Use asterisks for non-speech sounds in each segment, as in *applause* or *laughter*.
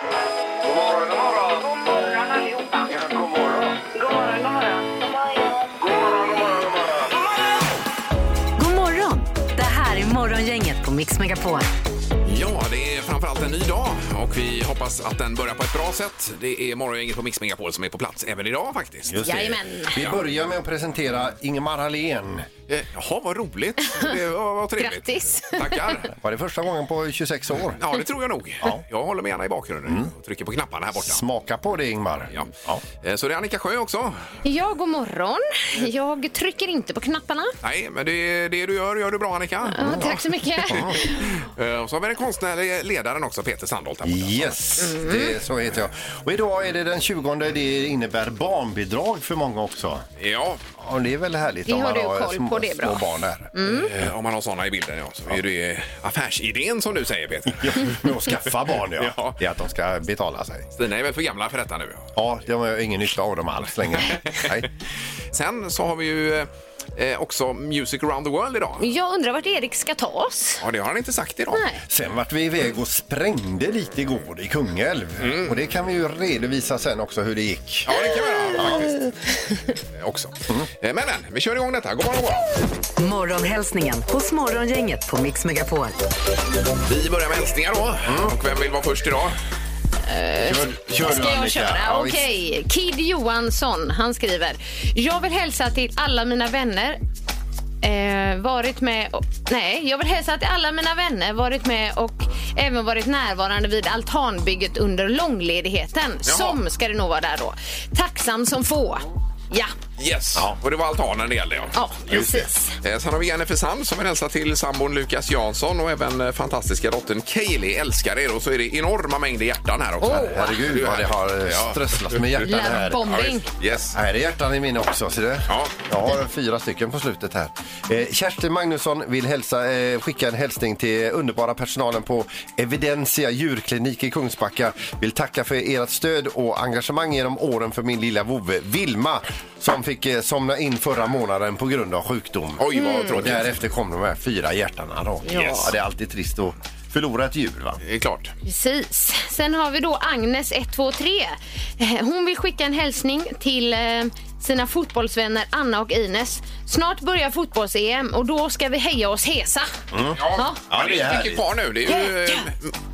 God morgon, god morgon. God morgon allihopa. Ja, god morgon. God morgon, god morgon. God morgon, god morgon, god morgon. God morgon! Det här är Morgongänget på Mix Megapol. Ja, det är framförallt en ny dag och vi hoppas att den börjar på ett bra sätt. Det är morgongänget på Mix Megapol som är på plats även idag faktiskt. Just det. Jajamän. Vi börjar med att presentera Ingemar Hallén. Eh, Jaha, vad roligt. Det var, var trevligt. Grattis. Tackar. Var det första gången på 26 år? Ja, det tror jag nog. Jag håller mig gärna i bakgrunden och trycker på knapparna här borta. Smaka på det Ingmar. Ja. Eh, Så det är Annika Sjö också. Ja, god morgon. Jag trycker inte på knapparna. Nej, men det, det du gör, gör du bra Annika. Ja, tack så mycket. Eh, Och så har vi den konstnärliga ledaren också, Peter Sandholt. Här borta. Yes, Mm. det, så heter jag. Och idag är det den 20 det innebär barnbidrag för många också. Ja, Ja, det är väl härligt Det om har man du har koll små, på, det är bra. små barn där. eh, om man har såna i bilden ja, så är det affärsidén som du säger Peter. *laughs* Ja, med att skaffa barn ja. *laughs* Ja. Det är att de ska betala sig. Stina är väl för gamla för detta nu. Ja, de har ingen nytta av dem alls längre. *laughs* Nej. Sen så har vi ju eh, också Music around the world idag. Jag undrar vart Erik ska ta oss. Ja, det har han inte sagt idag. Nej. Sen vart vi iväg och sprängde lite igår i Kungälv. Och det kan vi ju redovisa sen också hur det gick. Ja, det kan vi göra faktiskt. Eh, *laughs* Också. Eh, Men, men, vi kör igång detta. God morgon, god morgon. Morgonhälsningen hos Morgongänget på Mix Megapol. Vi börjar med hälsningar då. Och vem vill vara först idag? Kör, kör Ska jag köra? Ja, visst. Okej. Kid Johansson, han skriver. Jag vill hälsa till alla mina vänner Eh, varit med och, Nej, jag vill hälsa till alla mina vänner varit med och även varit närvarande vid altanbygget under långledigheten. Jaha. Som ska det nog vara där då. Tacksam som få. Ja, Yes. Och det var altanen det gällde, ja. ja precis. Eh, Sen har vi Jennifer Sand som vill hälsa till sambon Lukas Jansson och även eh, fantastiska dottern Kaeli älskar er. Och så är det enorma mängder hjärtan här också. Åh. Herregud vad det har Ja. strösslats med hjärtan här. bombing. Yes. Här är hjärtan i min också. Ser du? Ja. Jag har fyra stycken på slutet här. Eh, Kerstin Magnusson vill hälsa, eh, skicka en hälsning till underbara personalen på Evidensia djurklinik i Kungsbacka. Vill tacka för ert stöd och engagemang genom åren för min lilla vovve Vilma som fick eh, somna in förra månaden på grund av sjukdom. Oj, vad Och tråkigt. därefter kom de här fyra hjärtarna då. Yes. Ja, det är alltid trist att förlora ett djur va? Det är klart. Precis. Sen har vi då Agnes 123. Eh, Hon vill skicka en hälsning till eh, sina fotbollsvänner Anna och Ines. Snart börjar fotbolls-EM och då ska vi heja oss hesa. Ja, Ja. ja, det är mycket kvar nu. Det är ju eh,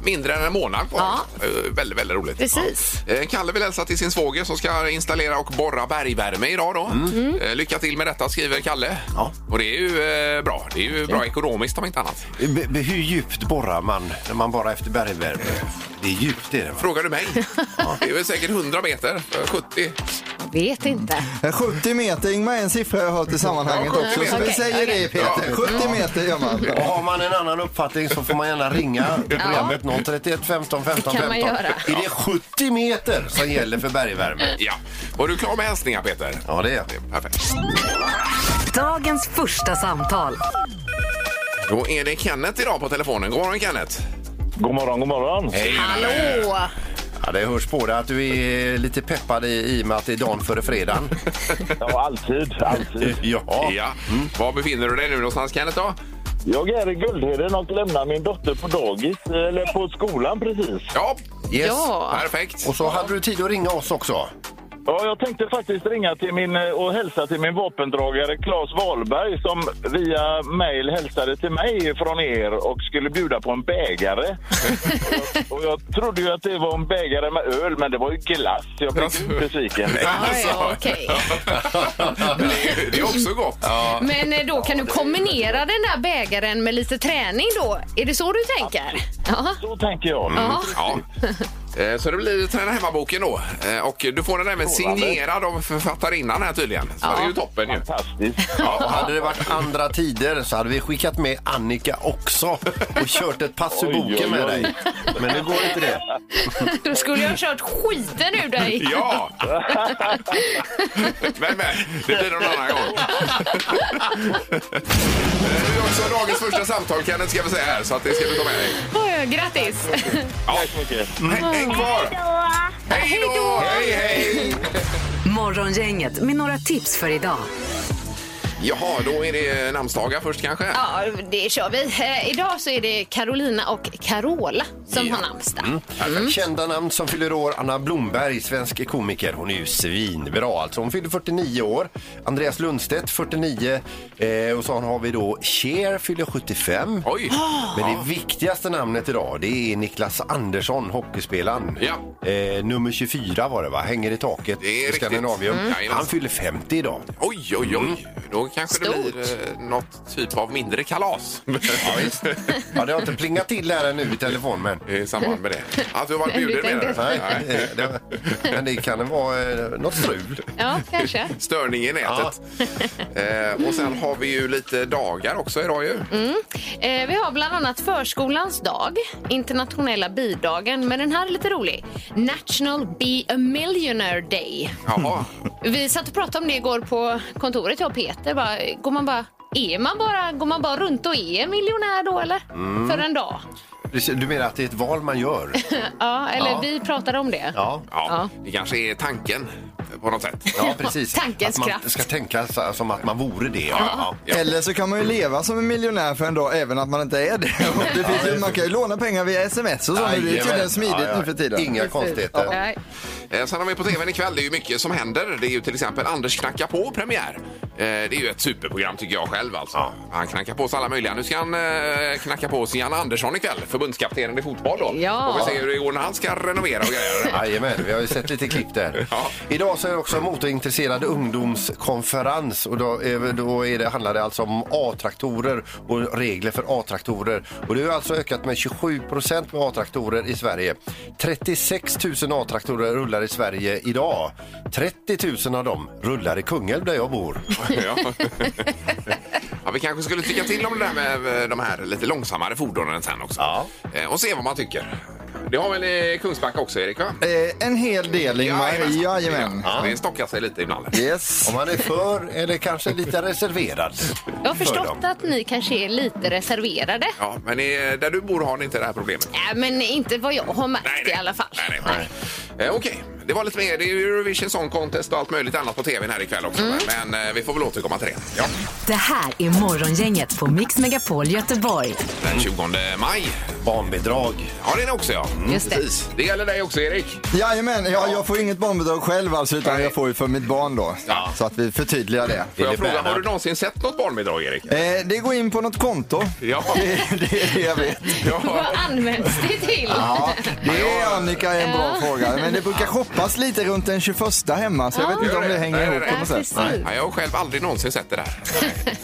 mindre än en månad kvar. Ja. Eh, Väldigt, väldigt roligt. Precis. Ja. Eh, Kalle vill hälsa till sin svåger som ska installera och borra bergvärme idag då. Eh, Lycka till med detta skriver Kalle. Ja. Och det är ju eh, bra. Det är ju bra ekonomiskt om inte annat. B- b- hur djupt borrar man när man borrar efter bergvärme? Det är djupt det är det va? Frågar du mig? *laughs* Det är väl säkert 100 meter, eh, 70. Jag vet inte. 70 meter, Ingmar, är en siffra jag har hört i sammanhanget Ja, 70 också. Så vi säger det Peter. Ja. 70 meter gör man. Och har man en annan uppfattning så får man gärna ringa till programmet 031 15 15 Det kan man 15. göra. Är det 70 meter som gäller för bergvärme? Ja. Var du klar med hälsningar Peter? Ja, det är jag. Det Perfekt. Dagens första samtal. Då är det Kenneth idag på telefonen. God morgon Kenneth. God morgon, god morgon. Hallå! Ja, det hörs på dig att du är lite peppad i, i och med att det är dagen före fredagen. *laughs* Ja, alltid, alltid. *laughs* Ja. Ja. Var befinner du dig nu någonstans Kenneth då? Jag är i Guldheden och lämnar min dotter på dagis, eller på skolan precis. Ja, Yes. Ja. perfekt. Och så hade du tid att ringa oss också. Ja, jag tänkte faktiskt ringa till min eh, och hälsa till min vapendragare Claes Wahlberg som via mail hälsade till mig från er och skulle bjuda på en bägare. och, *laughs* jag, och jag trodde ju att det var en bägare med öl, men det var ju glass. Jag blev Alltså. besviken. *laughs* Ja, ja, okej. Det- Det är också gott. Men eh, då kan du kombinera den där bägaren med lite träning då? Är det så du tänker? Ja. Så tänker jag. Ja. Ja. Eh, Så det blir Träna hemma-boken då. Eh, Och du får den även signerad av författarinnan här tydligen. Så det är ju toppen ju. Fantastiskt. Ja, och hade det varit andra tider så hade vi skickat med Annika också och kört ett pass ur Oj, oj, boken med oj. dig. Men nu går inte det. Då skulle jag ha kört skiten ur dig. *laughs* Ja! Men, men, det blir någon annan gång. *laughs* Eh, Du är också dagens första samtal, Kenneth, ska vi säga här, så att det ska du ta med dig. Oj, grattis! Tack så mycket. *laughs* Häng, häng kvar! Hej då! Hej, hej! *laughs* Morgongänget med några tips för idag. Jaha, då är det namnsdagar först kanske? Ja, det kör vi. Eh, idag så är det Carolina och Carola som Ja. har namnsdag. Mm. Kända namn som fyller år. Anna Blomberg, svensk komiker. Hon är ju svinbra alltså. Hon fyller 49 år. Andreas Lundstedt 49. Eh, och så har vi då Cher fyller 75. Oj! Men det viktigaste namnet idag det är Niklas Andersson, hockeyspelaren. Ja. Eh, nummer 24 var det va? Hänger i taket Det är i riktigt. Mm. Han fyller 50 idag. Oj, oj, oj. Då kanske det Stort. blir eh, något typ av mindre kalas. *laughs* Ja, visst. ja, det har inte plingat till här nu i telefon men... I samband med det. Att du har varit Men du bjuden menar tänkte-? Nej, det, det, men det kan vara eh, något strul. Ja, kanske. Störning i nätet. *laughs* Eh, och sen har vi ju lite dagar också idag ju. Eh, vi har bland annat förskolans dag, internationella bidagen, men den här är lite rolig. National Be a Millionaire Day. Jaha. Vi satt och pratade om det igår på kontoret, jag och Peter. Bara, går man bara, är man bara, går man bara runt och är miljonär då eller? För en dag? Du menar att det är ett val man gör? *laughs* Ja, eller Ja. vi pratade om det. Ja. Ja, det kanske är tanken på något sätt. Ja, precis. *laughs* Tankens att man kraft. ska tänka så- som att man vore det. Ja. Ja. Eller så kan man ju leva som en miljonär för en dag även att man inte är det. *laughs* Och det finns ju, man kan ju låna pengar via sms och så. men Det är Jajamän. tydligen smidigt Ja, ja. nu för tiden. Inga konstigheter. Nej. Eh, Sen har vi på tvn ikväll, det är ju mycket som händer. Det är ju till exempel Anders knackar på premiär. Eh, Det är ju ett superprogram tycker jag själv alltså. Han knackar på sig alla möjliga. Nu ska han eh, knacka på sig Jan Andersson ikväll, förbundskaptenen i fotboll då. Ja. Får vi se hur det går när han ska renovera och grejer. Jajamän, vi har ju sett lite klipp där. Ja. Idag så är det också motorintresserad ungdomskonferens och då, är, då är det, handlar det alltså om A-traktorer och regler för A-traktorer. Och det har alltså ökat med 27 procent med A-traktorer i Sverige. 36 000 A-traktorer rullar i Sverige idag. 30 000 av dem rullar i Kungälv där jag bor. *laughs* Ja. Ja, vi kanske skulle tycka till om det där med eh, de här lite långsammare fordonen sen också. Ja. Eh, Och se vad man tycker. Det har väl i Kungsbacka också, Erik? Va? Eh, en hel del Ingmar. Jajamän. Ja, Det stockar sig lite ibland. Yes. Om man är för eller kanske lite reserverad. Jag har för förstått att ni kanske är lite reserverade. Ja, men i, där du bor har ni inte det här problemet? Nej, men inte vad jag har märkt i alla fall. Nej, nej. Eh, Okej, det var lite mer. Det är ju Eurovision Song Contest och allt möjligt annat på tvn här ikväll också. Mm. Men eh, vi får väl återkomma till det. Ja. Det här är Morgongänget på Mix Megapol Göteborg. Den 20 maj. Barnbidrag. Ja, det är det också ja. Just det. Precis. Det gäller dig också Erik. Jajamän, ja, jag får inget barnbidrag själv alltså, utan jag får ju för mitt barn då. Ja. Så att vi förtydligar det. Får jag fråga, har du någonsin sett något barnbidrag Erik? Eh, det går in på något konto. Ja. *laughs* Det, det är det jag vet. Ja. Vad används det till? Ja, det är Annika en bra fråga. Men det brukar shoppas lite runt den 21 hemma så jag vet inte om det hänger Nej, ihop nej, på nej. något sätt. Nej. Nej, jag har själv aldrig någonsin sett det där.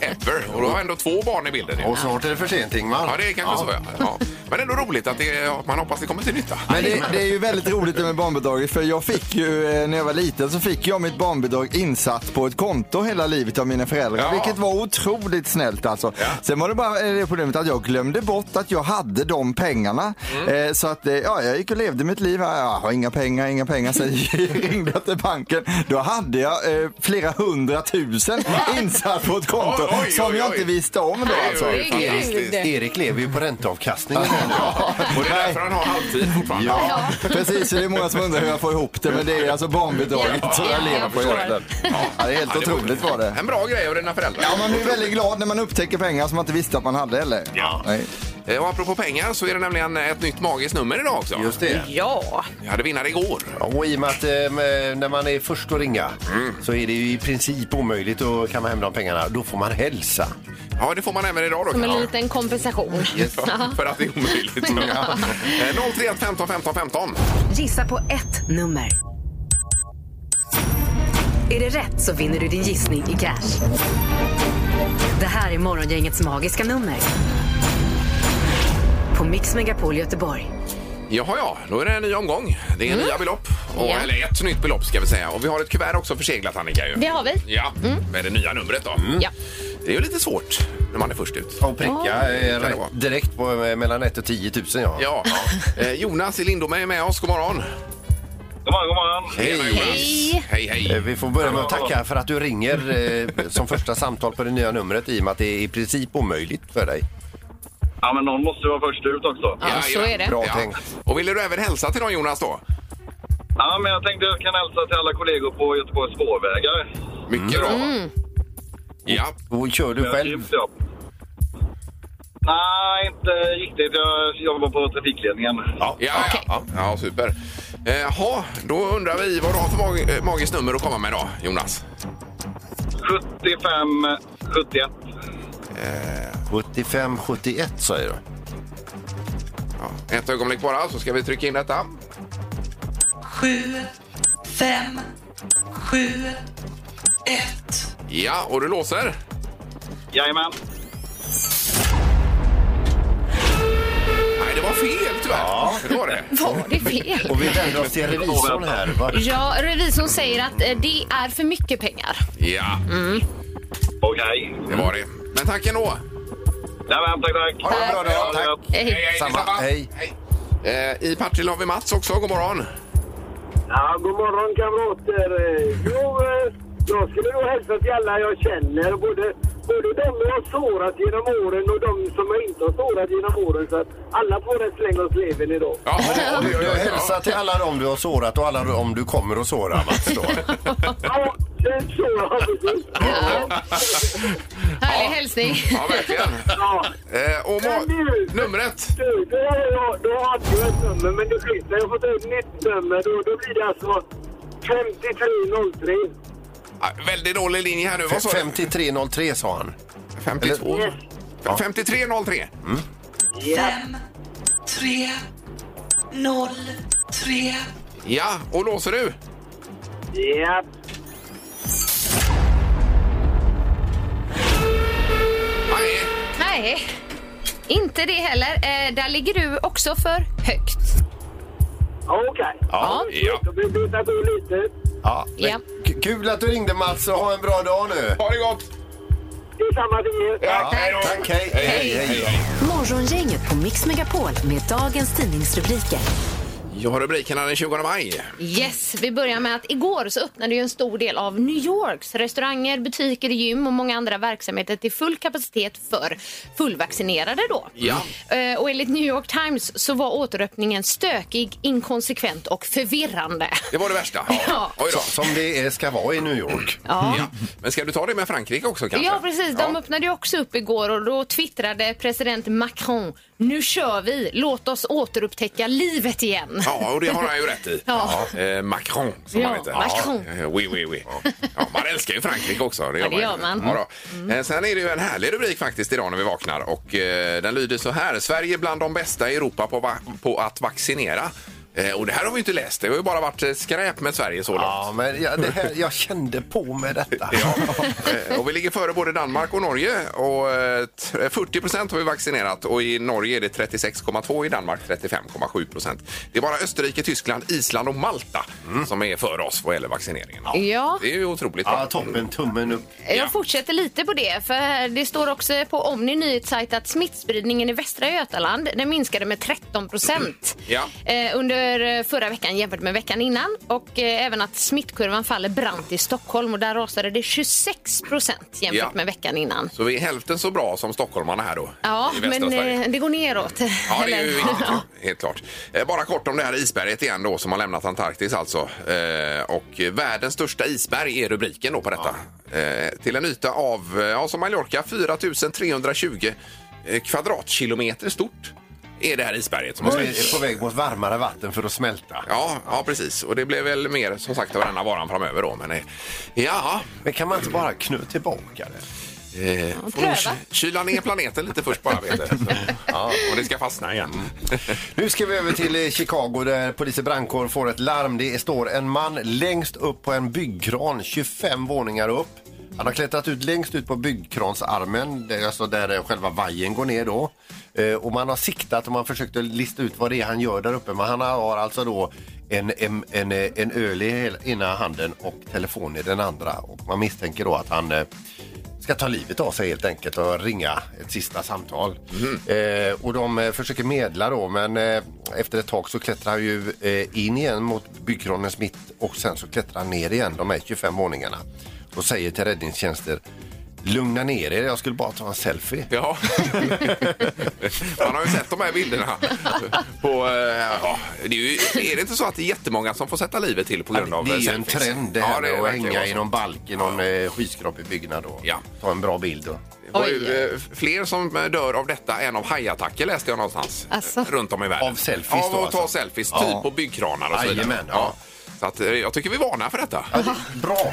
Ever. Och då har ändå två barn i bilden. ju. Och snart är det för sent Ingmar. Ja, det är kanske så ja. ja. Men ändå roligt att det, man hoppas det kommer till nytta. Men det, det är ju väldigt roligt det med barnbidraget för jag fick ju eh, när jag var liten så fick jag mitt barnbidrag insatt på ett konto hela livet av mina föräldrar Ja. vilket var otroligt snällt alltså. Ja. Sen var det bara eh, det problemet att jag glömde bort att jag hade de pengarna. Mm. Eh, Så att eh, ja, jag gick och levde mitt liv här. Jag har inga pengar, inga pengar. Sen *laughs* *laughs* ringde jag till banken. Då hade jag eh, flera hundratusen *laughs* insatt på ett konto Oj, oj, oj, som jag oj. inte visste om då alltså. Det är. Erik lever ju på ränteavkastningen. nu. *laughs* Och det är därför han har halvtid fortfarande. Ja, precis. Så det är många som undrar hur jag får ihop det, men det är alltså barnbidraget Ja, som jag ja, lever jag på förstår. egentligen. Ja, det är helt Ja, det var- otroligt var det. En bra grej av dina föräldrar. Ja, man blir väldigt glad när man upptäcker pengar som man inte visste att man hade, eller? Ja. Nej. Eh, Och apropå pengar så är det nämligen ett nytt magiskt nummer idag också. Just det. Ja. Vi hade vinnare igår. Och i och med att eh, när man är först att ringa så är det ju i princip omöjligt att kamma hem de pengarna. Då får man hälsa. Ja, det får man även idag då. Som en Ja. liten kompensation. *laughs* För att det är omöjligt. *laughs* Eh, 031 15 15 15. Gissa på ett nummer. Är det rätt så vinner du din gissning i cash. Det här är Morgongängets magiska nummer. På Mix Megapol Göteborg. Jaha, ja, då är det en ny omgång. Det är nya belopp. Och, Ja. Eller ett nytt belopp ska vi säga. Och vi har ett kuvert också förseglat Annika ju. Det har vi. Ja, med det nya numret då. Ja. Det är ju lite svårt när man är först ut. Och pricka eh, Kan det rätt vara. direkt på eh, mellan 1 och 10 000 ja. Ja. Eh, Jonas i Lindome är med oss. God morgon. God morgon, god morgon. Hej, Hej. Hej, hej. Eh, Vi får börja med att tacka för att du ringer eh, som första samtal på det nya numret i och med att det är i princip omöjligt för dig. Ja, men någon måste vara först ut också. Ja, så är det. Bra tänkt. Och ville du även hälsa till någon Jonas då? Ja, men jag tänkte jag kan hälsa till alla kollegor på Göteborgs spårvägar. Mycket bra. va? Ja. Och kör du själv? Grymt jobb. Nej, inte riktigt. Jag jobbar på trafikledningen. Ja. Ja, ja. ja, super. Eh, Jaha, då undrar vi vad du har för mag eh, magiskt nummer att komma med då, Jonas? 75, 71. 75 71 säger du. Ja, ett ögonblick bara så ska vi trycka in detta. sju, fem, sju, ett. Ja, och du låser. Jajamän. Nej, det var fel tyvärr. Ja. Det var det. *laughs* Var det fel? Och vi vänder oss till revisorn här. Va? Ja, revisorn säger att eh, det är för mycket pengar. Ja, Okej. det var det. Men tack ändå. Jajamän, tack, tack. Ha det bra då. Tack. Hej. Samma. Hej. Eh, I Partille har vi Mats också. God morgon. Ja, god morgon kamrater. Eh, Jo, eh, jag skulle då hälsa till alla jag känner. Både, både de jag har sårat genom åren och de som jag inte har sårat genom åren. Så att alla får en släng av sleven idag. Ja, oj, Du oj, hälsar till alla dem du har sårat och alla dem du kommer att såra, Mats. Då. *laughs* Ja, det jag har precis. Härlig hälsning. Ja, verkligen. Ja. Eh, och Men du, numret? du, då har jag, då har jag ett nummer, men det finns när jag får ta ett nytt nummer. Då, då blir det alltså 5303. Väldigt dålig linje här nu. Vad sa du? 5303 sa han. 52? Yes. 5303. Fem, tre, noll, tre. Ja, och låser du? Ja. Nej. Nej, inte det heller. Eh, där ligger du också för högt. Okej. Ja. ja. Då blir det lite. Ja. men Ja. Kul att du ringde, Mats. och Ha en bra dag nu. Ha det gott! Det är samma till er. Ja, hej då. Tack, hej. Hej, hej, hej. Morgongänget på Mix Megapol med dagens tidningsrubriker. Jag har rubrikerna den 20 maj. Yes, vi börjar med att igår så öppnade ju en stor del av New Yorks restauranger, butiker, gym och många andra verksamheter till full kapacitet för fullvaccinerade då. Ja. Eh, Och enligt New York Times så var återöppningen stökig, inkonsekvent och förvirrande. Det var det värsta. *laughs* Ja. Oj då. Som det ska vara i New York. Ja. Ja. Men ska du ta det med Frankrike också kanske? Ja, precis. De Ja. öppnade ju också upp igår och då twittrade president Macron nu kör vi, låt oss återupptäcka livet igen. Ja, och det har han ju rätt i. Ja. Eh, Macron, som Ja, han heter. Macron. Ja, oui, oui, oui. Ja, man älskar ju Frankrike också. Det Ja, det gör man. Ja, då. Eh, Sen är det ju en härlig rubrik faktiskt idag när vi vaknar. Och eh, Den lyder så här. Sverige bland de bästa i Europa på, va- på att vaccinera. Eh, och det här har vi inte läst. Det har ju bara varit eh, skräp med Sverige så långt. Ja, men jag, det här, jag *laughs* kände på med detta. Ja. Eh, och vi ligger före både Danmark och Norge. Och eh, t- 40 procent har vi vaccinerat och i Norge är det 36,2 i Danmark 35,7 procent. Det är bara Österrike, Tyskland, Island och Malta som är före oss vad gäller vaccineringen. Ja. Det är ju otroligt Ja, bra. toppen, tummen upp. Ja. Jag fortsätter lite på det, för det står också på Omni nyhetssajt att smittspridningen i Västra Götaland den minskade med 13 procent Ja. eh, under eh, förra veckan jämfört med veckan innan. Och eh, även att smittkurvan faller brant i Stockholm och där rasade det 26 procent jämfört Ja. med veckan innan. Så vi är hälften så bra som stockholmarna här då. Ja, men Sverige. eh, det går neråt. Ja, det är ju *laughs* Ja. helt klart. Bara kort om det här isberget igen då som har lämnat Antarktis alltså. Och världens största isberg är rubriken då på detta. Eh, Till en yta av, ja som Mallorca, 4320 eh, kvadratkilometer stort är det här isberget som har Vi smält. är på väg mot varmare vatten för att smälta. Ja, ja, precis. Och det blir väl mer som sagt av denna varan framöver då. Men eh, ja, Men kan man inte bara knö tillbaka det? eh, får nog pröva. ky- kyla ner planeten lite först bara vet du. *laughs* Så, Ja, och det ska fastna igen. Nu ska vi över till eh, Chicago där polis och brandkår får ett larm. Det står en man längst upp på en byggkran 25 våningar upp. Han har klättrat ut längst ut på byggkransarmen, det är alltså där själva vajern går ner då. Eh, Och man har siktat och man försökte lista ut vad det är han gör där uppe. Men han har alltså då en, en, en, en öl i ena handen och telefon i den andra. Och man misstänker då att han eh, ska ta livet av sig helt enkelt och ringa ett sista samtal. Eh, och de eh, försöker medla då men eh, efter ett tag så klättrar han ju eh, in igen mot byggkranens mitt och sen så klättrar han ner igen de här 25 våningarna och säger till räddningstjänster Lugna ner er, jag skulle bara ta en selfie. Ja. Man har ju sett de här bilderna. På, eh, ja, det är, ju, är det inte så att det är jättemånga som får sätta livet till på grund av Det är ju en selfies? trend det Ja, här med att verkar ju hänga i någon balk i någon ja. skyskrapebyggnad och Ja. ta en bra bild. Och. Det var ju eh, fler som eh, dör av detta än av hajattacker läste jag någonstans. Eh, Runt om i världen. Av selfies Av då, att ta alltså? selfies, Ja. typ på byggkranar och så vidare. Jajamän, ja. Så att, eh, jag tycker vi varnar för detta. Bra!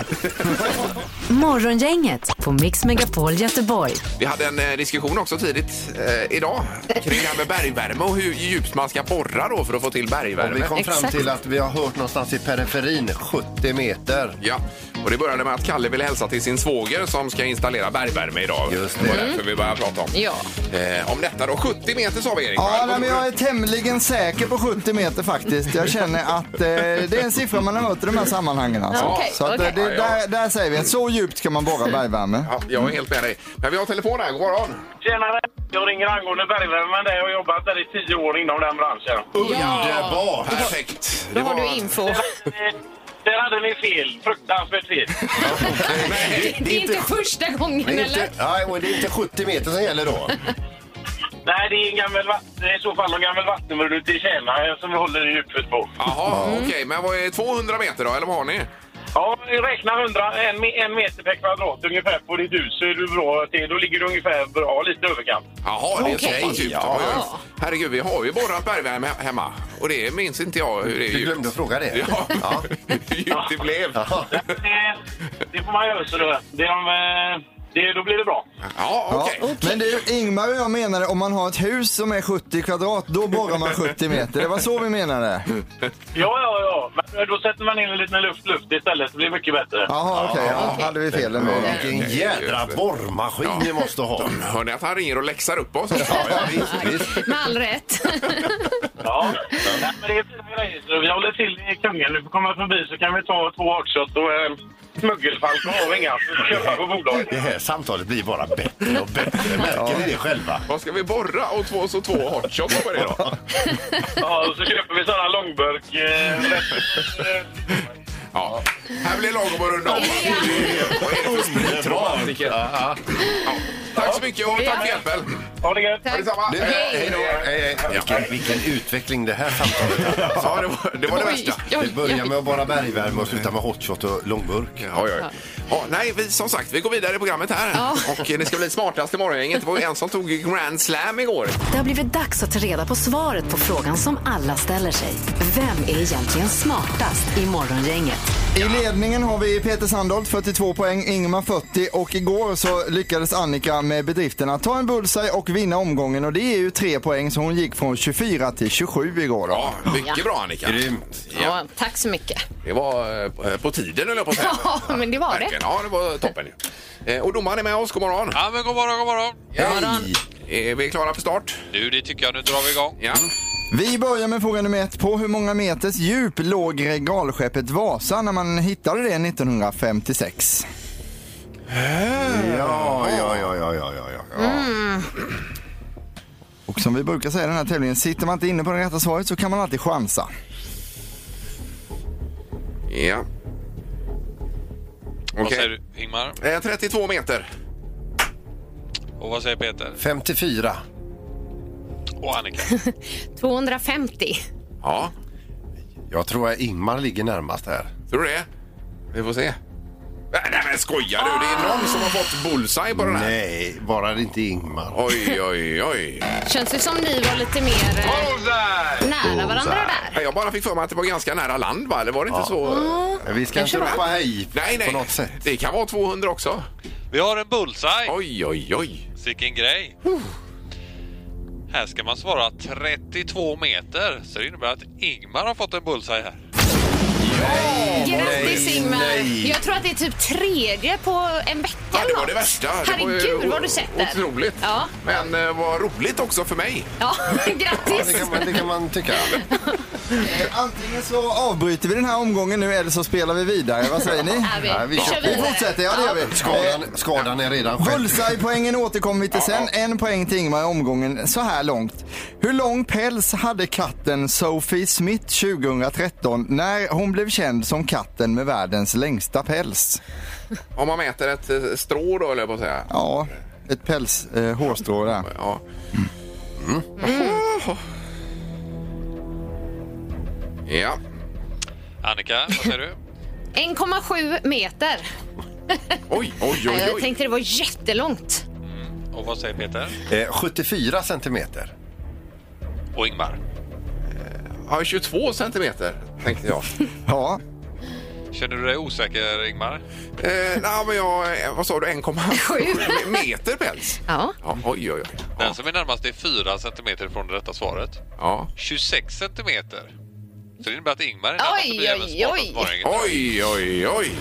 *laughs* Morgongänget på Mix Megapol Göteborg. Vi hade en eh, diskussion också tidigt eh, idag kring det här med bergvärme och hur djupt man ska borra då för att få till Och vi bergvärme. kom fram Exakt. till att vi har hört någonstans i periferin 70 meter. Ja, och det började med att Kalle ville hälsa till sin svåger som ska installera bergvärme idag. Just det var därför vi började prata om. Ja. Eh, om detta då, 70 meter sa vi Erik. Ja, nej, men jag är tämligen säker på 70 meter faktiskt. Jag känner att eh, det är en siffra man har hört i de här sammanhangen. Alltså. Ja, okej, så att, eh, okej. det, Ja, ja. där, där säger vi att så djupt ska man borra bergvärme. Ja, jag är helt med dig. Men vi har telefon här, god morgon. Tjenare! Jag ringer angående bergvärme med dig. Jag har jobbat där i tio år inom den branschen. Underbart! Perfekt. Då har du info. Där hade ni fel. Fruktansvärt fel. *laughs* Det är inte första gången Det är, eller? inte, nej, och det är inte 70 meter som gäller då. Nej, det är en gammal vatten, det är i så fall en gammal vattenbrunn ute i Tjärna som vi håller i djupet på. Jaha, okej. Men vad är 200 meter då, eller vad har ni? Ja, vi räknar 100, en, me- en meter per kvadrat ungefär på ditt hus så är du bra till. Då ligger du ungefär bra, lite överkant. Jaha, det är Okej. så pass djupt. Ja. Oj. Herregud, vi har ju borrat bergvärme he- hemma. Och det minns inte jag hur det är Du djupt. glömde att fråga det. Ja, Ja. *laughs* hur djupt det blev. Ja, Det, det får man göra så det. det, är om, eh, det då blir det bra. okej. Ja. Men du, Ingmar och jag menade om man har ett hus som är 70 kvadrat, då borrar man 70 meter. Det var så vi menade. Ja, ja, ja. Men då sätter man in en liten luft, luft istället. Det blir mycket bättre. Jaha, okej. Ja, hade vi fel ändå. Vilken jädra borrmaskin ni måste ha. Hör ni att han ringer och läxar upp oss? Ja, ja, visst, visst. Med all rätt. Ja. Nej, men det är fina grejer. Så vi håller till i Kungälv. Du får komma förbi så kan vi ta två hotshot och eh, smuggelfalk och Havinga. Köpa på bolaget. Det här samtalet blir bara bättre och bättre. Märker ni det själva? Vad ska vi borra? Och två, så två hot shots på det då? *laughs* Ja, och så köper vi sådana långburk. Eh, eh, Ja. Här blir lagom att runda av. Vad är det för spritromantiker? Ja. Tack så mycket och tack för hjälpen. ha det gött. Ja, detsamma. Du, Hej. hej då. Hej, hej. Vilken, vilken utveckling det här samtalet har. Ja, det var det, var det värsta. Det börjar med att bara bergvärme och slutar med hotshot och långburk. Ja, ja, ja. Ja, nej, vi, som sagt, vi går vidare i programmet här. Och det ska bli smartaste morgongänget. Det var ju en som tog Grand Slam igår. Det har blivit dags att ta reda på svaret på frågan som alla ställer sig. Vem är egentligen smartast i Morgongänget? I ledningen har vi Peter Sandholt, 42 poäng, Ingmar 40 och igår så lyckades Annika med bedriften att ta en bullseye och vinna omgången och det är ju tre poäng så hon gick från 24 till 27 igår då. Ja, mycket bra Annika. Grymt. Ja, Ja, tack så mycket. det var eh, på tiden höll jag på att säga. *laughs* Ja, men det var det. Verkligen. Ja, det var toppen ju. Eh, Och domaren är med oss. God morgon. Ja, men god morgon, god morgon. Hej. Är vi klara för start? Du, det tycker jag. Nu drar vi igång. Ja. Vi börjar med fråga nummer ett. På hur många meters djup låg regalskeppet Vasa när man hittade det 1956? Ja, ja, ja, ja, ja, ja, ja. Och som vi brukar säga i den här tävlingen, sitter man inte inne på det rätta svaret så kan man alltid chansa. Ja. Vad Okej. säger du, Ingmar? Eh, 32 meter. Och vad säger Peter? 54. Och Annika? *laughs* 250. Ja, Jag tror att Ingmar ligger närmast här. tror du det? Vi får se. Nej, nej men skojar du? Det är någon som har fått bullseye på den här. Nej, bara det inte Ingmar. Oj, oj, oj. Känns det som ni var lite mer eh, nära varandra där? Jag bara fick för mig att det var ganska nära land, va? Eller var det inte så? Vi ska inte ropa hej Nej, nej. på något sätt. Det kan vara 200 också. Vi har en bullseye. Oj, oj, oj. Vilken grej. Här ska man svara 32 meter. Så det innebär att Ingmar har fått en bullseye här. Grattis Ingmar! nej. Jag tror att det är typ tredje på en vecka Ja, det var det värsta. Det var ju Herregud vad du sätter. Otroligt. Ja, Men eh, vad roligt också för mig. ja. *laughs* Ja, det, grattis! kan man, det kan man tycka. *laughs* Antingen så avbryter vi den här omgången nu eller så spelar vi vidare. Vad säger ni? *laughs* Ja, vi, Ja, vi vi kör kör Vi vidare. fortsätter, ja det gör vi. Skadan, skadan är redan skedd. Bullseye-poängen återkommer vi till sen. En poäng till Ingmar i omgången så här långt. Hur lång päls hade katten Sophie Smith 2013 när hon blev blev känd som katten med världens längsta päls? Om man mäter ett eh, strå då, eller på att säga. Ja, ett päls, eh, hårstrå där. Ja. Ja. Annika, vad säger du? 1,7 meter. Oj, oj, oj, Jag oj. tänkte det var jättelångt. Och vad säger Peter? Eh, 74 centimeter. Och Ingmar? Ja, 22 centimeter, tänkte jag. *laughs* Ja, Känner du dig osäker, Ingmar? Eh, nej, men jag, eh, vad sa du, 1,7 *laughs* *laughs* meter päls? Ja. Ja, oj, oj, oj. Den som är närmast är 4 centimeter från det rätta svaret. Ja. 26 centimeter. Så det innebär att Ingmar är närmast Oj, oj, oj. Oj, oj, oj.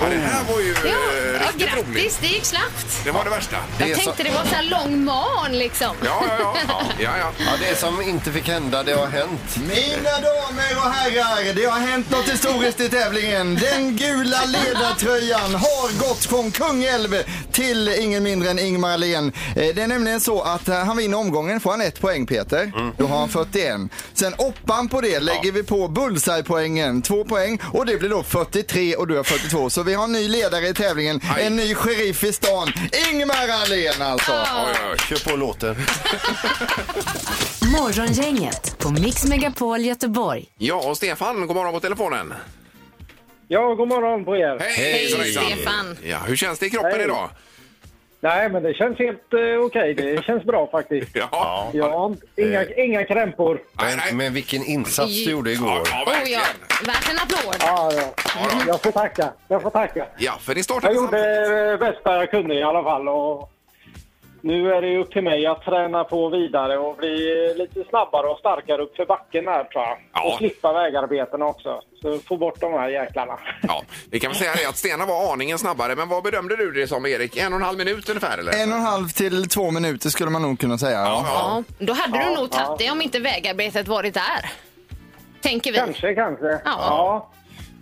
Ja, det här var ju Ja, eh, ja, riktigt roligt. grattis, det gick snabbt. Det var det värsta. Det är Jag så- tänkte det var så här lång man liksom. Ja, ja, ja. ja, ja, ja. Ja, det som inte fick hända, det har hänt. Mina damer och herrar, det har hänt något historiskt i tävlingen. Den gula ledartröjan har gått från Kungälv till ingen mindre än Ingmar Ahlén. Eh, Det är nämligen så att eh, han vinner omgången, får han ett poäng Peter. Då har han 41. Sen oppan på det lägger vi på bullseye-poängen, två poäng och det blir då 43 och du har 42. Så vi har en ny ledare i tävlingen, Aj. en ny sheriff i stan. Ingmar Ahlén alltså. Oj, oj, oj. Kör på låten. *laughs* Morgongänget på Mix Megapol Göteborg. Ja, och Stefan, god morgon på telefonen. Ja, god morgon på er. Hej, Hej. Stefan. Ja, hur känns det i kroppen Hej. idag? Nej, men det känns helt eh, okej. Det *laughs* känns bra faktiskt. Ja, Jag har inte- inga, inga krämpor. Men, men vilken insats du gjorde ja, igår. ja Oh, ja. verkligen. Värt en applåd. Ja, ja. Jag får tacka. Jag får tacka. Ja, för ni Jag startade gjorde samtidigt. det bästa jag kunde i alla fall. Och nu är det upp till mig att träna på vidare och bli lite snabbare och starkare upp för backen här tror jag. Ja. Och slippa vägarbeten också. Så få bort de här jäklarna. Ja, vi kan väl säga det att Stena var aningen snabbare, men vad bedömde du det som Erik? En och en halv minut ungefär eller? En och en halv till två minuter skulle man nog kunna säga. Ja. Ja, då hade du Ja, nog tagit ja. det om inte vägarbetet varit där. Tänker vi. Kanske, kanske. Ja. ja.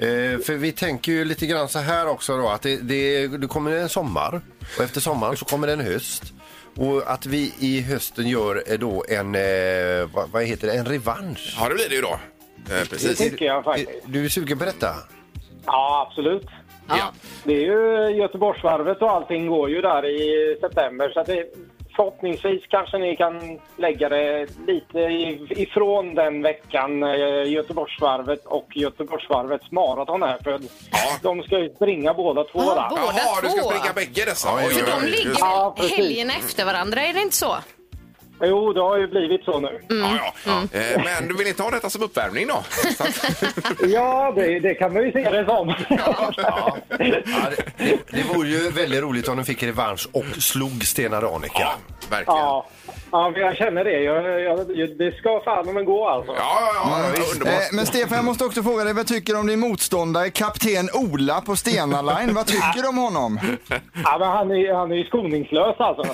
Eh, för vi tänker ju lite grann så här också då att det, det, det kommer en sommar och efter sommaren så kommer det en höst. Och att vi i hösten gör eh, då en, eh, vad, vad heter det, en revansch. Ja, det blir det ju då. Eh, Det precis. tycker jag faktiskt. Du är sugen på detta? Ja, absolut. Ja. Det är ju Göteborgsvarvet och allting går ju där i september. Så att det, förhoppningsvis kanske ni kan lägga det lite i- ifrån den veckan eh, Göteborgsvarvet och Göteborgsvarvets maraton är. För de ska ju springa båda två Ja, där. båda Jaha, du ska två. springa bägge dessa? Ja, För de ligger Ja, helgerna efter varandra, är det inte så? Jo, det har ju blivit så nu. Ja, ja. Eh, Men du vill inte ha detta som uppvärmning då? *laughs* Så att, Ja, det, det kan man ju se det som. *laughs* Ja, det, det, det vore ju väldigt roligt om de fick revansch och slog Stena Ranica. ja, verkligen. Ja, Ja, ja men jag känner det. Jag, jag, det ska fan men gå alltså. ja, ja, ja underbart. Eh, men Stefan, jag måste också fråga dig, vad tycker du om din motståndare, kapten Ola på Stena Line? Vad tycker du om honom? Ja, men han, är, han är ju skoningslös alltså.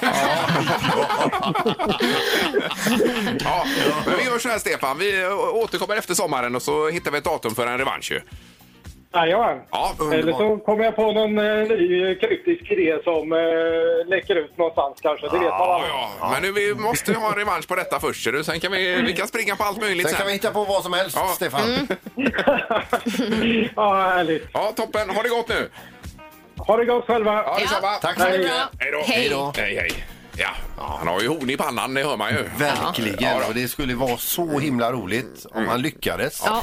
Ja, men vi gör så här Stefan, vi återkommer efter sommaren och så hittar vi ett datum för en revansch ju. Jajamän. Ja, Eller så kommer jag på någon eh, ny kryptisk idé som eh, läcker ut någonstans kanske. Det vet man Ja, aldrig. ja. Men nu, vi måste ha en revansch på detta först. ser du. Sen kan vi, vi kan springa på allt möjligt Sen kan vi sen. hitta på vad som helst, Ja. Stefan. *laughs* Ja, härligt. Ja, toppen. Ha det gott nu. Ha det gott själva. Ja, detsamma. Tack Ha så mycket. Hej då. Hej. då. Hej, hej. Ja, han har ju horn i pannan, det hör man ju. Verkligen. Och det skulle vara så himla roligt om han lyckades. Ja.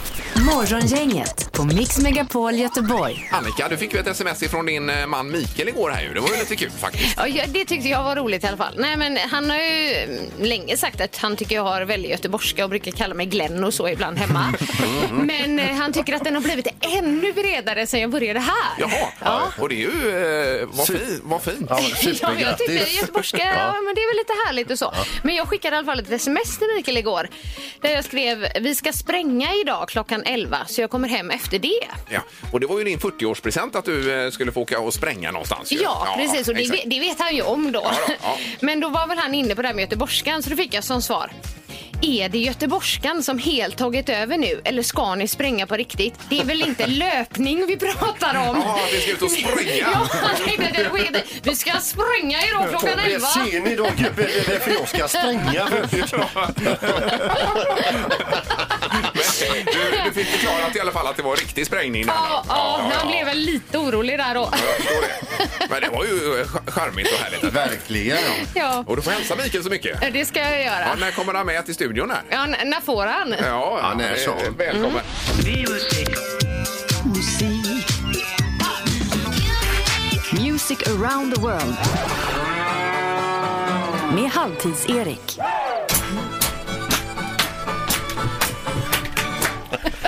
Morgongänget på Mix Megapol Göteborg. Annika, du fick ju ett sms ifrån din eh, man Mikael igår här ju. Det var ju lite kul faktiskt. Ja, det tyckte jag var roligt i alla fall. Nej, men han har ju mm, länge sagt att han tycker jag har väldigt göteborgska och brukar kalla mig Glenn och så ibland hemma. *laughs* Men eh, han tycker att den har blivit ännu bredare sen jag började här. Jaha, Ja. och det är ju... Eh, vad, fin, vad fint. Ja, *laughs* Ja, jag tyckte supergrattis. göteborgska, ja. men det är väl lite härligt och så. Men jag skickade i alla fall ett sms till Mikael igår. Där jag skrev, vi ska spränga idag klockan 11 så jag kommer hem efter det. Ja, och det var ju din 40-årspresent att du eh, skulle få åka och spränga någonstans. ju. Ja, precis. Och det, exakt. ve- det vet han ju om då. Ja, då, ja. *laughs* Men då var väl han inne på det här med göteborgskan så då fick jag som svar. Är det göteborgskan som helt tagit över nu eller ska ni spränga på riktigt? Det är väl inte löpning vi pratar om? Ja, vi ska ut och springa. *laughs* Ja, det var skit. Vi ska spränga idag klockan Det 11. ser ni då gubben, det är därför jag ska spränga. *laughs* Du, du fick förklarat i alla fall att det var riktig sprängning. där. Ja, ja, han blev väl lite orolig där då. Jag förstår det. Men det var ju ch- charmigt och härligt. Verkligen. Ja, Och du får hälsa Mikael så mycket. det ska jag Ja, göra. när kommer han med till studion här? Ja, n- när får han? Ja, Ja, när så. eh, Välkommen. Music around the world. Med Halvtids-Erik.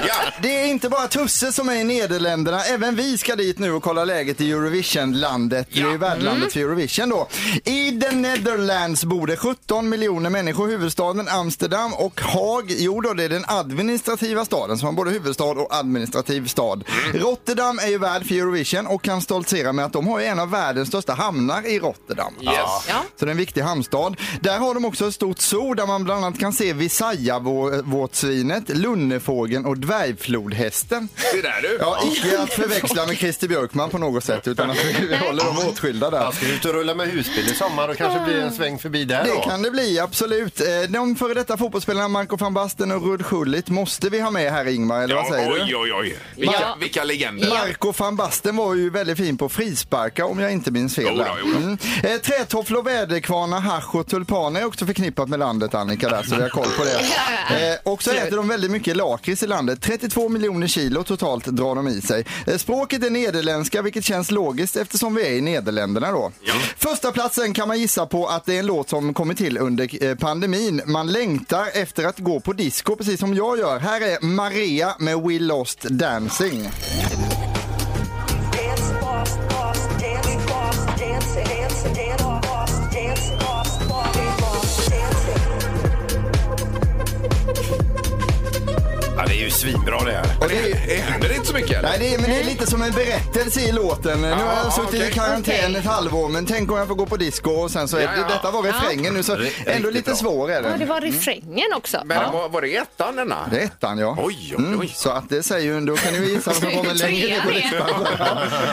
Ja, Det är inte bara Tusse som är i Nederländerna. Även vi ska dit nu och kolla läget i Eurovision-landet. Det är ju värdlandet för Eurovision då. I The Netherlands bor det 17 miljoner människor. Huvudstaden Amsterdam och Haag, jo då, det är den administrativa staden som har både huvudstad och administrativ stad. Rotterdam är ju värd för Eurovision och kan stoltsera med att de har en av världens största hamnar i Rotterdam. Yes. Ja. Så det är en viktig hamnstad. Där har de också ett stort zoo där man bland annat kan se Visaya-vårtsvinet, lunnefågeln och dvärgflodhästen. det där du. Ja, icke att förväxla med Christer Björkman på något sätt utan att vi *laughs* vi håller dem åtskilda där. Jag ska ut och rulla med husbil i sommar och kanske blir en sväng förbi där Det då. kan det bli, absolut. Eh, De före detta fotbollsspelarna Marco van Basten och Rud Schullit måste vi ha med här Ingmar, eller vad säger oj, du? oj, oj. Vilka, Ja. vilka legender. Marco van Basten var ju väldigt fin på frisparka om jag inte minns fel. Jo då, där. jo då. Mm. Eh, Trätofflor, väderkvarnar, hasch och tulpaner är också förknippat med landet Annika där, så vi har koll på det. Eh, och så äter de väldigt mycket lakrits i landet. 32 miljoner kilo totalt drar de i sig. Eh, språket är nederländska vilket känns logiskt eftersom vi är i Nederländerna då. Första platsen kan man gissa på att det är en låt som kommit till under eh, pandemin. Man längtar efter att gå på disco precis som jag gör. Här är Maria med We Lost Dancing. Svinbra det här. Och det är, Det händer så mycket eller? Nej, det är, men det är lite som en berättelse i låten. Nu har jag suttit okej. i karantän ett halvår, men tänk om jag får gå på disco och sen så är Ja, ja. detta var refrängen nu, så Riktigt ändå lite bra. svår är Ja, det den. var refrängen också. Men var, var det ettan denna? Det är ettan ja. Oj, oj, oj. Så att det säger ju, då kan ni ju gissa vad som kommer längre ner på listan. *laughs*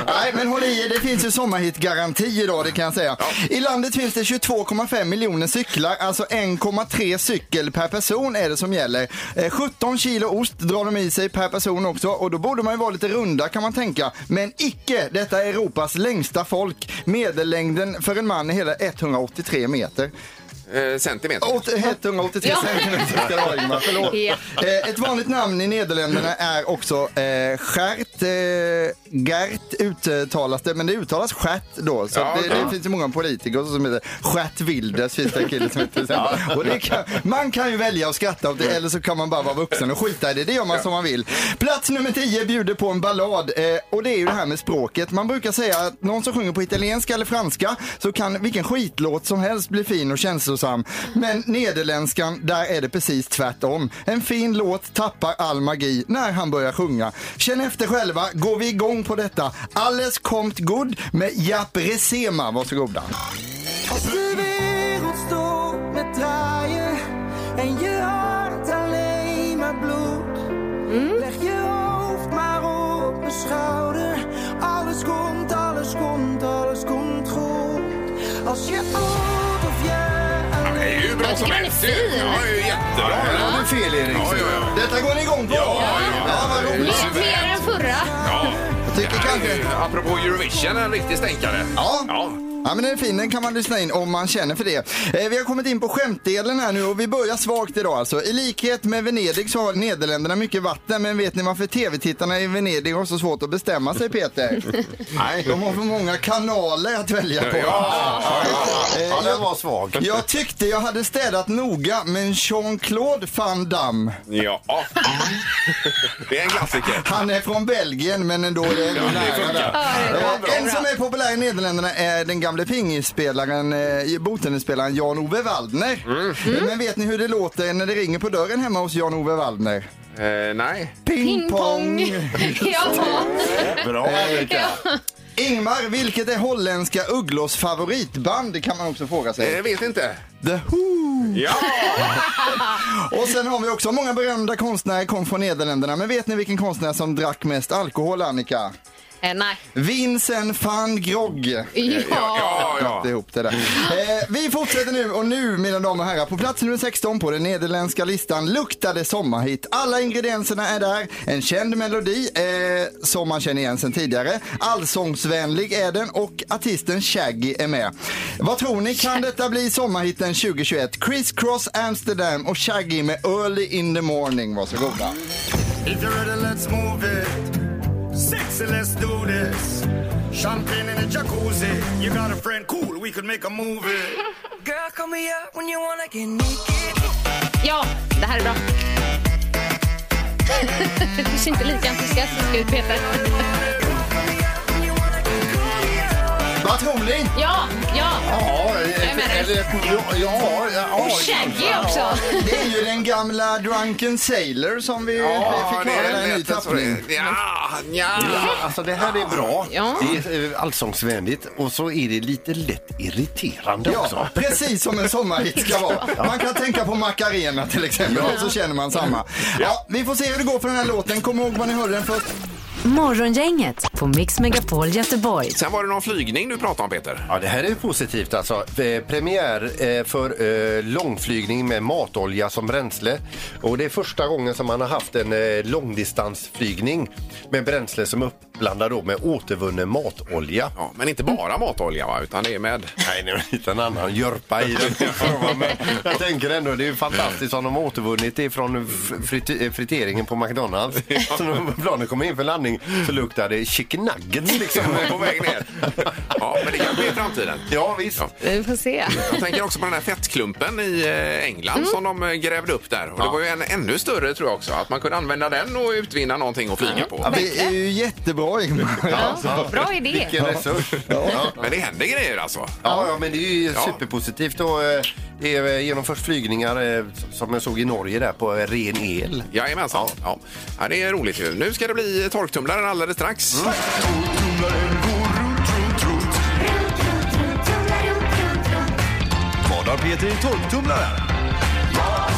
Nej, men håll i er, det finns ju sommarhitgaranti idag, det kan jag säga. I landet finns det 22,5 miljoner cyklar, alltså 1,3 cykel per person är det som gäller. Eh, 17 kilo ost drar de i sig per person också och då borde man ju vara lite runda kan man tänka. Men icke, detta är Europas längsta folk. Medellängden för en man är hela 183 meter. Eh, centimeter. Åt- 183 centimeter *laughs* ska det vara Ingmar, förlåt. Ja. Eh, Ett vanligt namn i Nederländerna är också eh, skärt. Eh, Gert uttalas det, men det uttalas skärt då. Så Ja, det, ja. det finns ju många politiker som heter Stjärt Wilders, finns det en kille som heter till exempel. Och det kan, Man kan ju välja att skratta åt det, eller så kan man bara vara vuxen och skita i det. Det gör man som man vill. Plats nummer 10 bjuder på en ballad eh, och det är ju det här med språket. Man brukar säga att någon som sjunger på italienska eller franska så kan vilken skitlåt som helst bli fin och känslosam. Men nederländskan, där är det precis tvärtom. En fin låt tappar all magi när han börjar sjunga. Känn efter själva, går vi igång på detta. Alles komt good med Jaap Resema. Varsågoda. Als je hart alleen maar bloedt. Leg je hoofd maar op mijn schouder. Alles komt, alles komt, alles komt goed. Als je oud of Det är ju bra Jag som tycker den är helst fin. Ja, det är ju jättebra. Ja, du fel Erik. Ja, ja, ja. Detta går ni igång på? Ja, ja. vad roligt. Mer, mer än förra. Ja. Jag tycker Det här är ju, kanske... apropå Eurovision, en riktig stänkare. Ja. ja. Ja men den är fin, den kan man lyssna in om man känner för det. Eh, vi har kommit in på skämtdelen här nu och vi börjar svagt idag alltså. I likhet med Venedig så har Nederländerna mycket vatten men vet ni varför tv-tittarna i Venedig har så svårt att bestämma sig Peter? *laughs* Nej. De har för många kanaler att välja på. Ja. Eh, Ja, den var svag. jag tyckte jag hade städat noga men Jean-Claude Van Damme, Ja. Det är en klassiker. han är från Belgien men ändå är det ändå det. Ja, bra. Eh, En som är populär i Nederländerna är den gamle pingisspelaren, eh, bottennisspelaren Jan-Ove Waldner. Mm. Men vet ni hur det låter när det ringer på dörren hemma hos Jan-Ove Waldner? Eh, nej. Ping pong! *laughs* Ja. Bra Annika. Ingmar, vilket är holländska Ugglors favoritband? Det kan man också fråga sig. Eh, vet inte. The Who! Ja! *laughs* Och sen har vi också många berömda konstnärer kom från Nederländerna. Men vet ni vilken konstnär som drack mest alkohol, Annika? Eh, nej. Vincent van Gogh. Ja. Ja, ja. Satte ihop det där. Eh, vi fortsätter nu och nu mina damer och herrar på plats nummer 16 på den nederländska listan luktade sommarhit. Alla ingredienserna är där. En känd melodi eh, som man känner igen sedan tidigare. Allsångsvänlig är den och artisten Shaggy är med. Vad tror ni, kan detta bli sommarhiten 2021? Criss Cross Amsterdam och Shaggy med Early in the morning. Varsågoda. If you're ready, let's move it. Sexy, let's do this. Champagne in a jacuzzi. You got a friend, cool, we could make a movie. Girl, call me up when you wanna get naked. Ja, det här är bra. *laughs* Du ser inte lika entusiastisk ut, Peter. Tror ni? Ja, ja. Ja, eller, ja, ja, ja, Och Shaggy också. Det är ju den gamla Drunken Sailor som vi Ja, fick det höra i en ny tappning. Ja, ja. Ja, alltså det här är bra. Ja. Det är eh, allsångsvänligt och så är det lite lätt irriterande också. Ja, precis som en sommarhit ska vara. *laughs* Man kan tänka på Macarena till exempel och så känner man samma. Ja, vi får se hur det går för den här låten. Kom ihåg vad ni hörde den först. Morgongänget på Mix Megapol Göteborg. Sen var det någon flygning du pratade om Peter. Ja, det här är positivt alltså. Eh, Premiär eh, för eh, långflygning med matolja som bränsle. Och det är första gången som man har haft en långdistansflygning med bränsle som är uppblandad då med återvunnen matolja. Ja, men inte bara matolja va, utan det är med... Nej, det är en liten annan jörpa i den. *laughs* Men jag tänker ändå, det är ju fantastiskt om de har återvunnit det från frit- eh, friteringen på McDonalds. Så när planen kommer in för landning så luktar det chicken nuggets liksom. på väg ner. Ja, men det kan bli i framtiden. Ja, visst. Vi får se. Jag tänker också på den här fettklumpen i eh, England som de eh, grävde upp där. Och det var ju en ännu större tror jag också. Att man kunde använda den och utvinna någonting att flyga på. Ja, det är ju jättebra Ingmar. Ja, bra idé. Vilken resurs. Ja. Men det händer grejer alltså. Ja, ja, men det är ju Ja. superpositivt. Och, eh, det är, eh, genomförs flygningar eh, som jag såg i Norge där på eh, ren el. Jajamensan. Ja. Ja, det är roligt ju. Nu ska det bli torktumlaren alldeles strax. Vad har Peter i torktumlaren? Ja,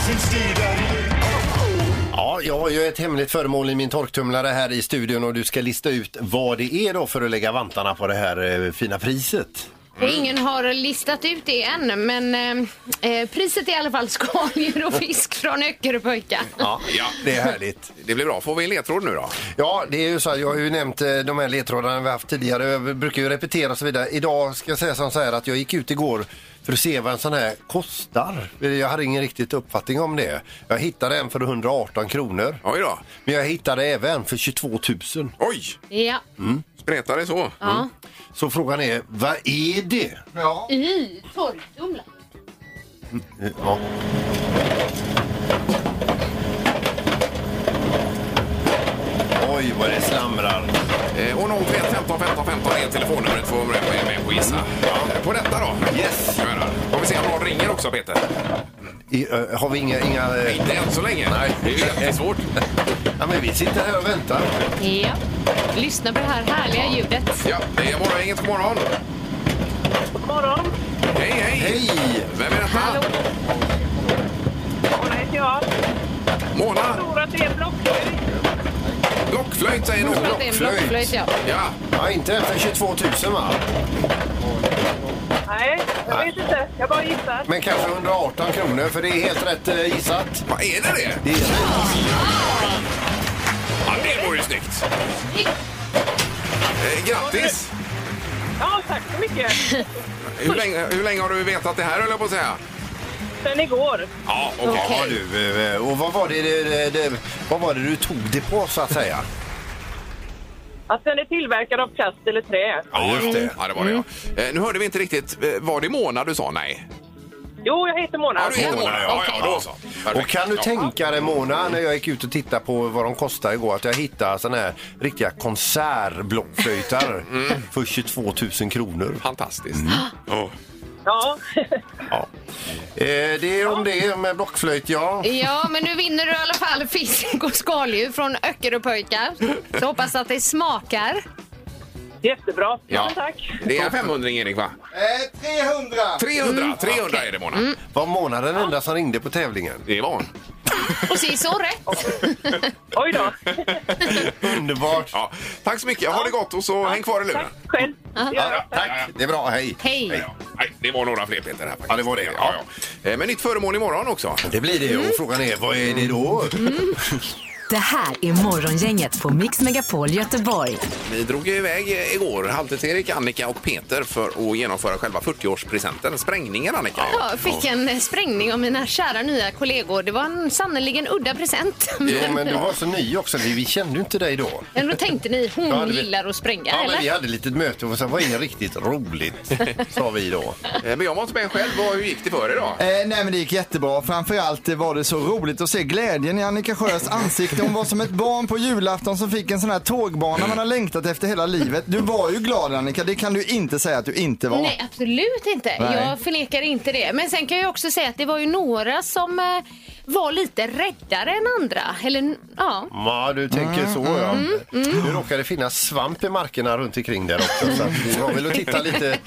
jag har ju ett hemligt föremål i min torktumlare här i studion och du ska lista ut vad det är då för att lägga vantarna på det här eh, fina priset. Ingen har listat ut det än, men eh, eh, priset är i alla fall skaldjur och fisk från Öckeröpojka. Ja, Ja. det är härligt. Det blir bra. Får vi en ledtråd nu då? Ja, det är ju så här, jag har ju nämnt eh, de här ledtrådarna vi haft tidigare. Jag brukar ju repetera och så vidare. Idag ska jag säga som så här att jag gick ut igår för att se vad en sån här kostar. Jag hade ingen riktigt uppfattning om det. Jag hittade en för 118 kronor. Oj då. Men jag hittade även för 22 000. Oj! Ja. Spretar det så? ja. Så frågan är, vad är det? Ja. I torktumlaren. Ja. Oj, vad det slamrar. Eh, och 031 15 15 15 är telefonnumret för att vara med, med på gissa. Eh, På detta då? Yes. Får vi se om någon ringer också Peter? I, ö, har vi inga... inga eh, Inte än så länge. Nej. Det är ju jättesvårt. *laughs* ja, men vi sitter här och väntar. Ja. Lyssna på det här härliga ljudet. Ja, det är morgongänget. God morgon. God morgon. Hej, hej! Hej! Vem är detta? Hallå? Mona heter jag. Mona? Jag tror att det är en blockflöjt. Blockflöjt säger någon. det är blockflöjt, ja. Ja, Ja, inte för 22 000 va? Nej, jag vet inte. Jag bara gissar. Men kanske 118 kronor för det är helt rätt eh, gissat. vad är det det? Det är. Ja, det var ju snyggt. Eh, grattis! Ja, tack så mycket. Hur länge, hur länge har du vetat det här höll jag på att säga? Sen igår. Ja, okej. Ja du, eh, och vad var det, det, det, vad var det du tog det på så att säga? *laughs* Att den är tillverkad av plast eller trä. Ja, just det. Ja, det var det ja. Eh, Nu hörde vi inte riktigt. eh, Var det Mona du sa? Nej. Jo, jag heter Mona. Ja, du heter Mona. Ja, ja, då så. Perfekt. Och kan du Ja. tänka dig Mona, när jag gick ut och tittade på vad de kostar igår, att jag hittade såna här riktiga konsertblockflöjtar *laughs* för 22 000 kronor. Fantastiskt. Ja. Ja. Ja. Eh, det är om det med blockflöjt, ja. Ja, men nu vinner du i alla fall fisk och skaldjur från Öckeröpojka. Så hoppas att det smakar. Jättebra. Ja. Ja. Tack. Det är 500 Erik va? Eh, 300! 300, 300 är det Mona. Var Mona den enda som ringde på tävlingen? Det var hon. Och se så rätt. Oj då. Underbart. Ja, tack så mycket. Ha det gott och så häng kvar i luren. Själv. Ja, tack, det är bra. Hej. Hej. Ja, nej, det var några fler Peter här faktiskt. Ja, det var det, Ja, ja. Eh, Men nytt föremål imorgon också. Det blir det. Och frågan är, vad är det då? Det här är Morgongänget på Mix Megapol Göteborg. Vi drog ju iväg igår, Halvtids-Erik, Annika och Peter för att genomföra själva 40-årspresenten. Sprängningen Annika. Jag fick en sprängning av mina kära nya kollegor. Det var en sannerligen udda present. Jo, men du var så ny också. Vi kände ju inte dig då. Men då tänkte ni, hon vi- gillar att spränga, Ja, men vi eller? hade ett litet möte och så var inget riktigt roligt, *laughs* sa vi då. Eh, Men jag var inte med själv. Vad- Hur gick det för er då? Eh, nej men det gick jättebra. Framförallt var det så roligt att se glädjen i Annika Sjös ansikte. Hon var som ett barn på julafton som fick en sån här tågbana man har längtat efter hela livet. Du var ju glad Annika, det kan du inte säga att du inte var. Nej, absolut inte. Nej. Jag förnekar inte det. Men sen kan jag också säga att det var ju några som eh, var lite räddare än andra. Eller, ja. Ja, du tänker så ja. Nu råkar det finnas svamp i markerna runt omkring där också. Så att vi var väl och titta lite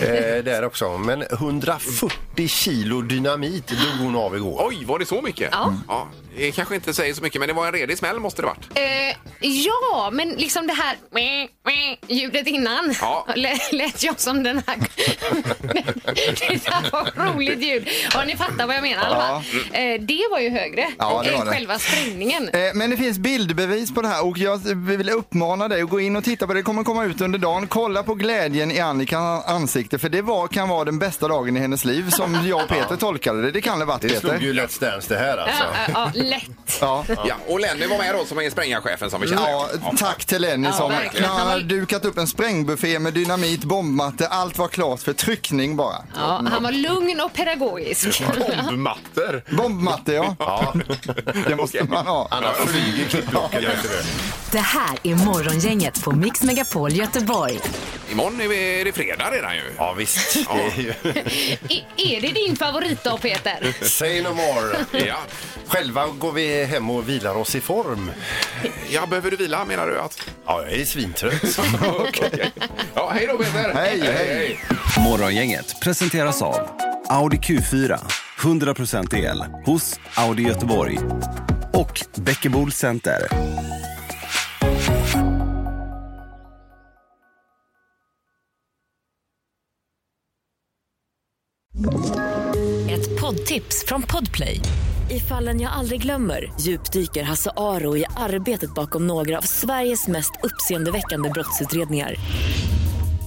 eh, där också. Men 140 kilo dynamit drog hon av igår. Oj, var det så mycket? Ja. det kanske inte säger så mycket, men det var en redig smäll måste det varit. Eh, ja, men liksom det här ljudet innan Ja. *laughs* lät, lät jag som den här... *laughs* det där var roligt ljud. Ja, ni fattar vad jag menar i alla fall. Eh, det var ju högre Ja, det var än det. själva sprängningen. Eh, Men det finns bildbevis på det här och jag vill uppmana dig att gå in och titta på det. Det kommer komma ut under dagen. Kolla på glädjen i Annikas ansikte för det var, kan vara den bästa dagen i hennes liv som jag och Peter tolkade det. Det kan det varit Det slog Peter. ju Let's Dance det här alltså. Ja, ja, ja, lätt. Ja. Ja, och Lenny var med då som är sprängarchefen som vi känner. Ja, tack till Lenny Ja, som verkligen. när han var- hade dukat upp en sprängbuffé med dynamit, bombmatte, allt var klart för tryckning bara. Ja, han var lugn och pedagogisk. Bombmattor. Bombmatte ja. Ja, Det måste man ha. annars flyger klippblocken. Det här är Morgongänget på Mix Megapol Göteborg. Imorgon är, vi, är det fredag redan ju. Ja visst, det är ju... *laughs* I, är det din favoritdag, Peter? Say no more. Ja. Själva går vi hem och vilar oss i form. ja, behöver du vila menar du? att? Ja, jag är svintrött. *laughs* Okej. Ja, hej då Peter. Hej, hej. Morgongänget presenteras av Audi Q4. 100% el hos Audi Göteborg. Och Bäckebol Center. Ett poddtips från Podplay. I fallen jag aldrig glömmer djupdyker Hasse Aro i arbetet bakom några av Sveriges mest uppseendeväckande brottsutredningar.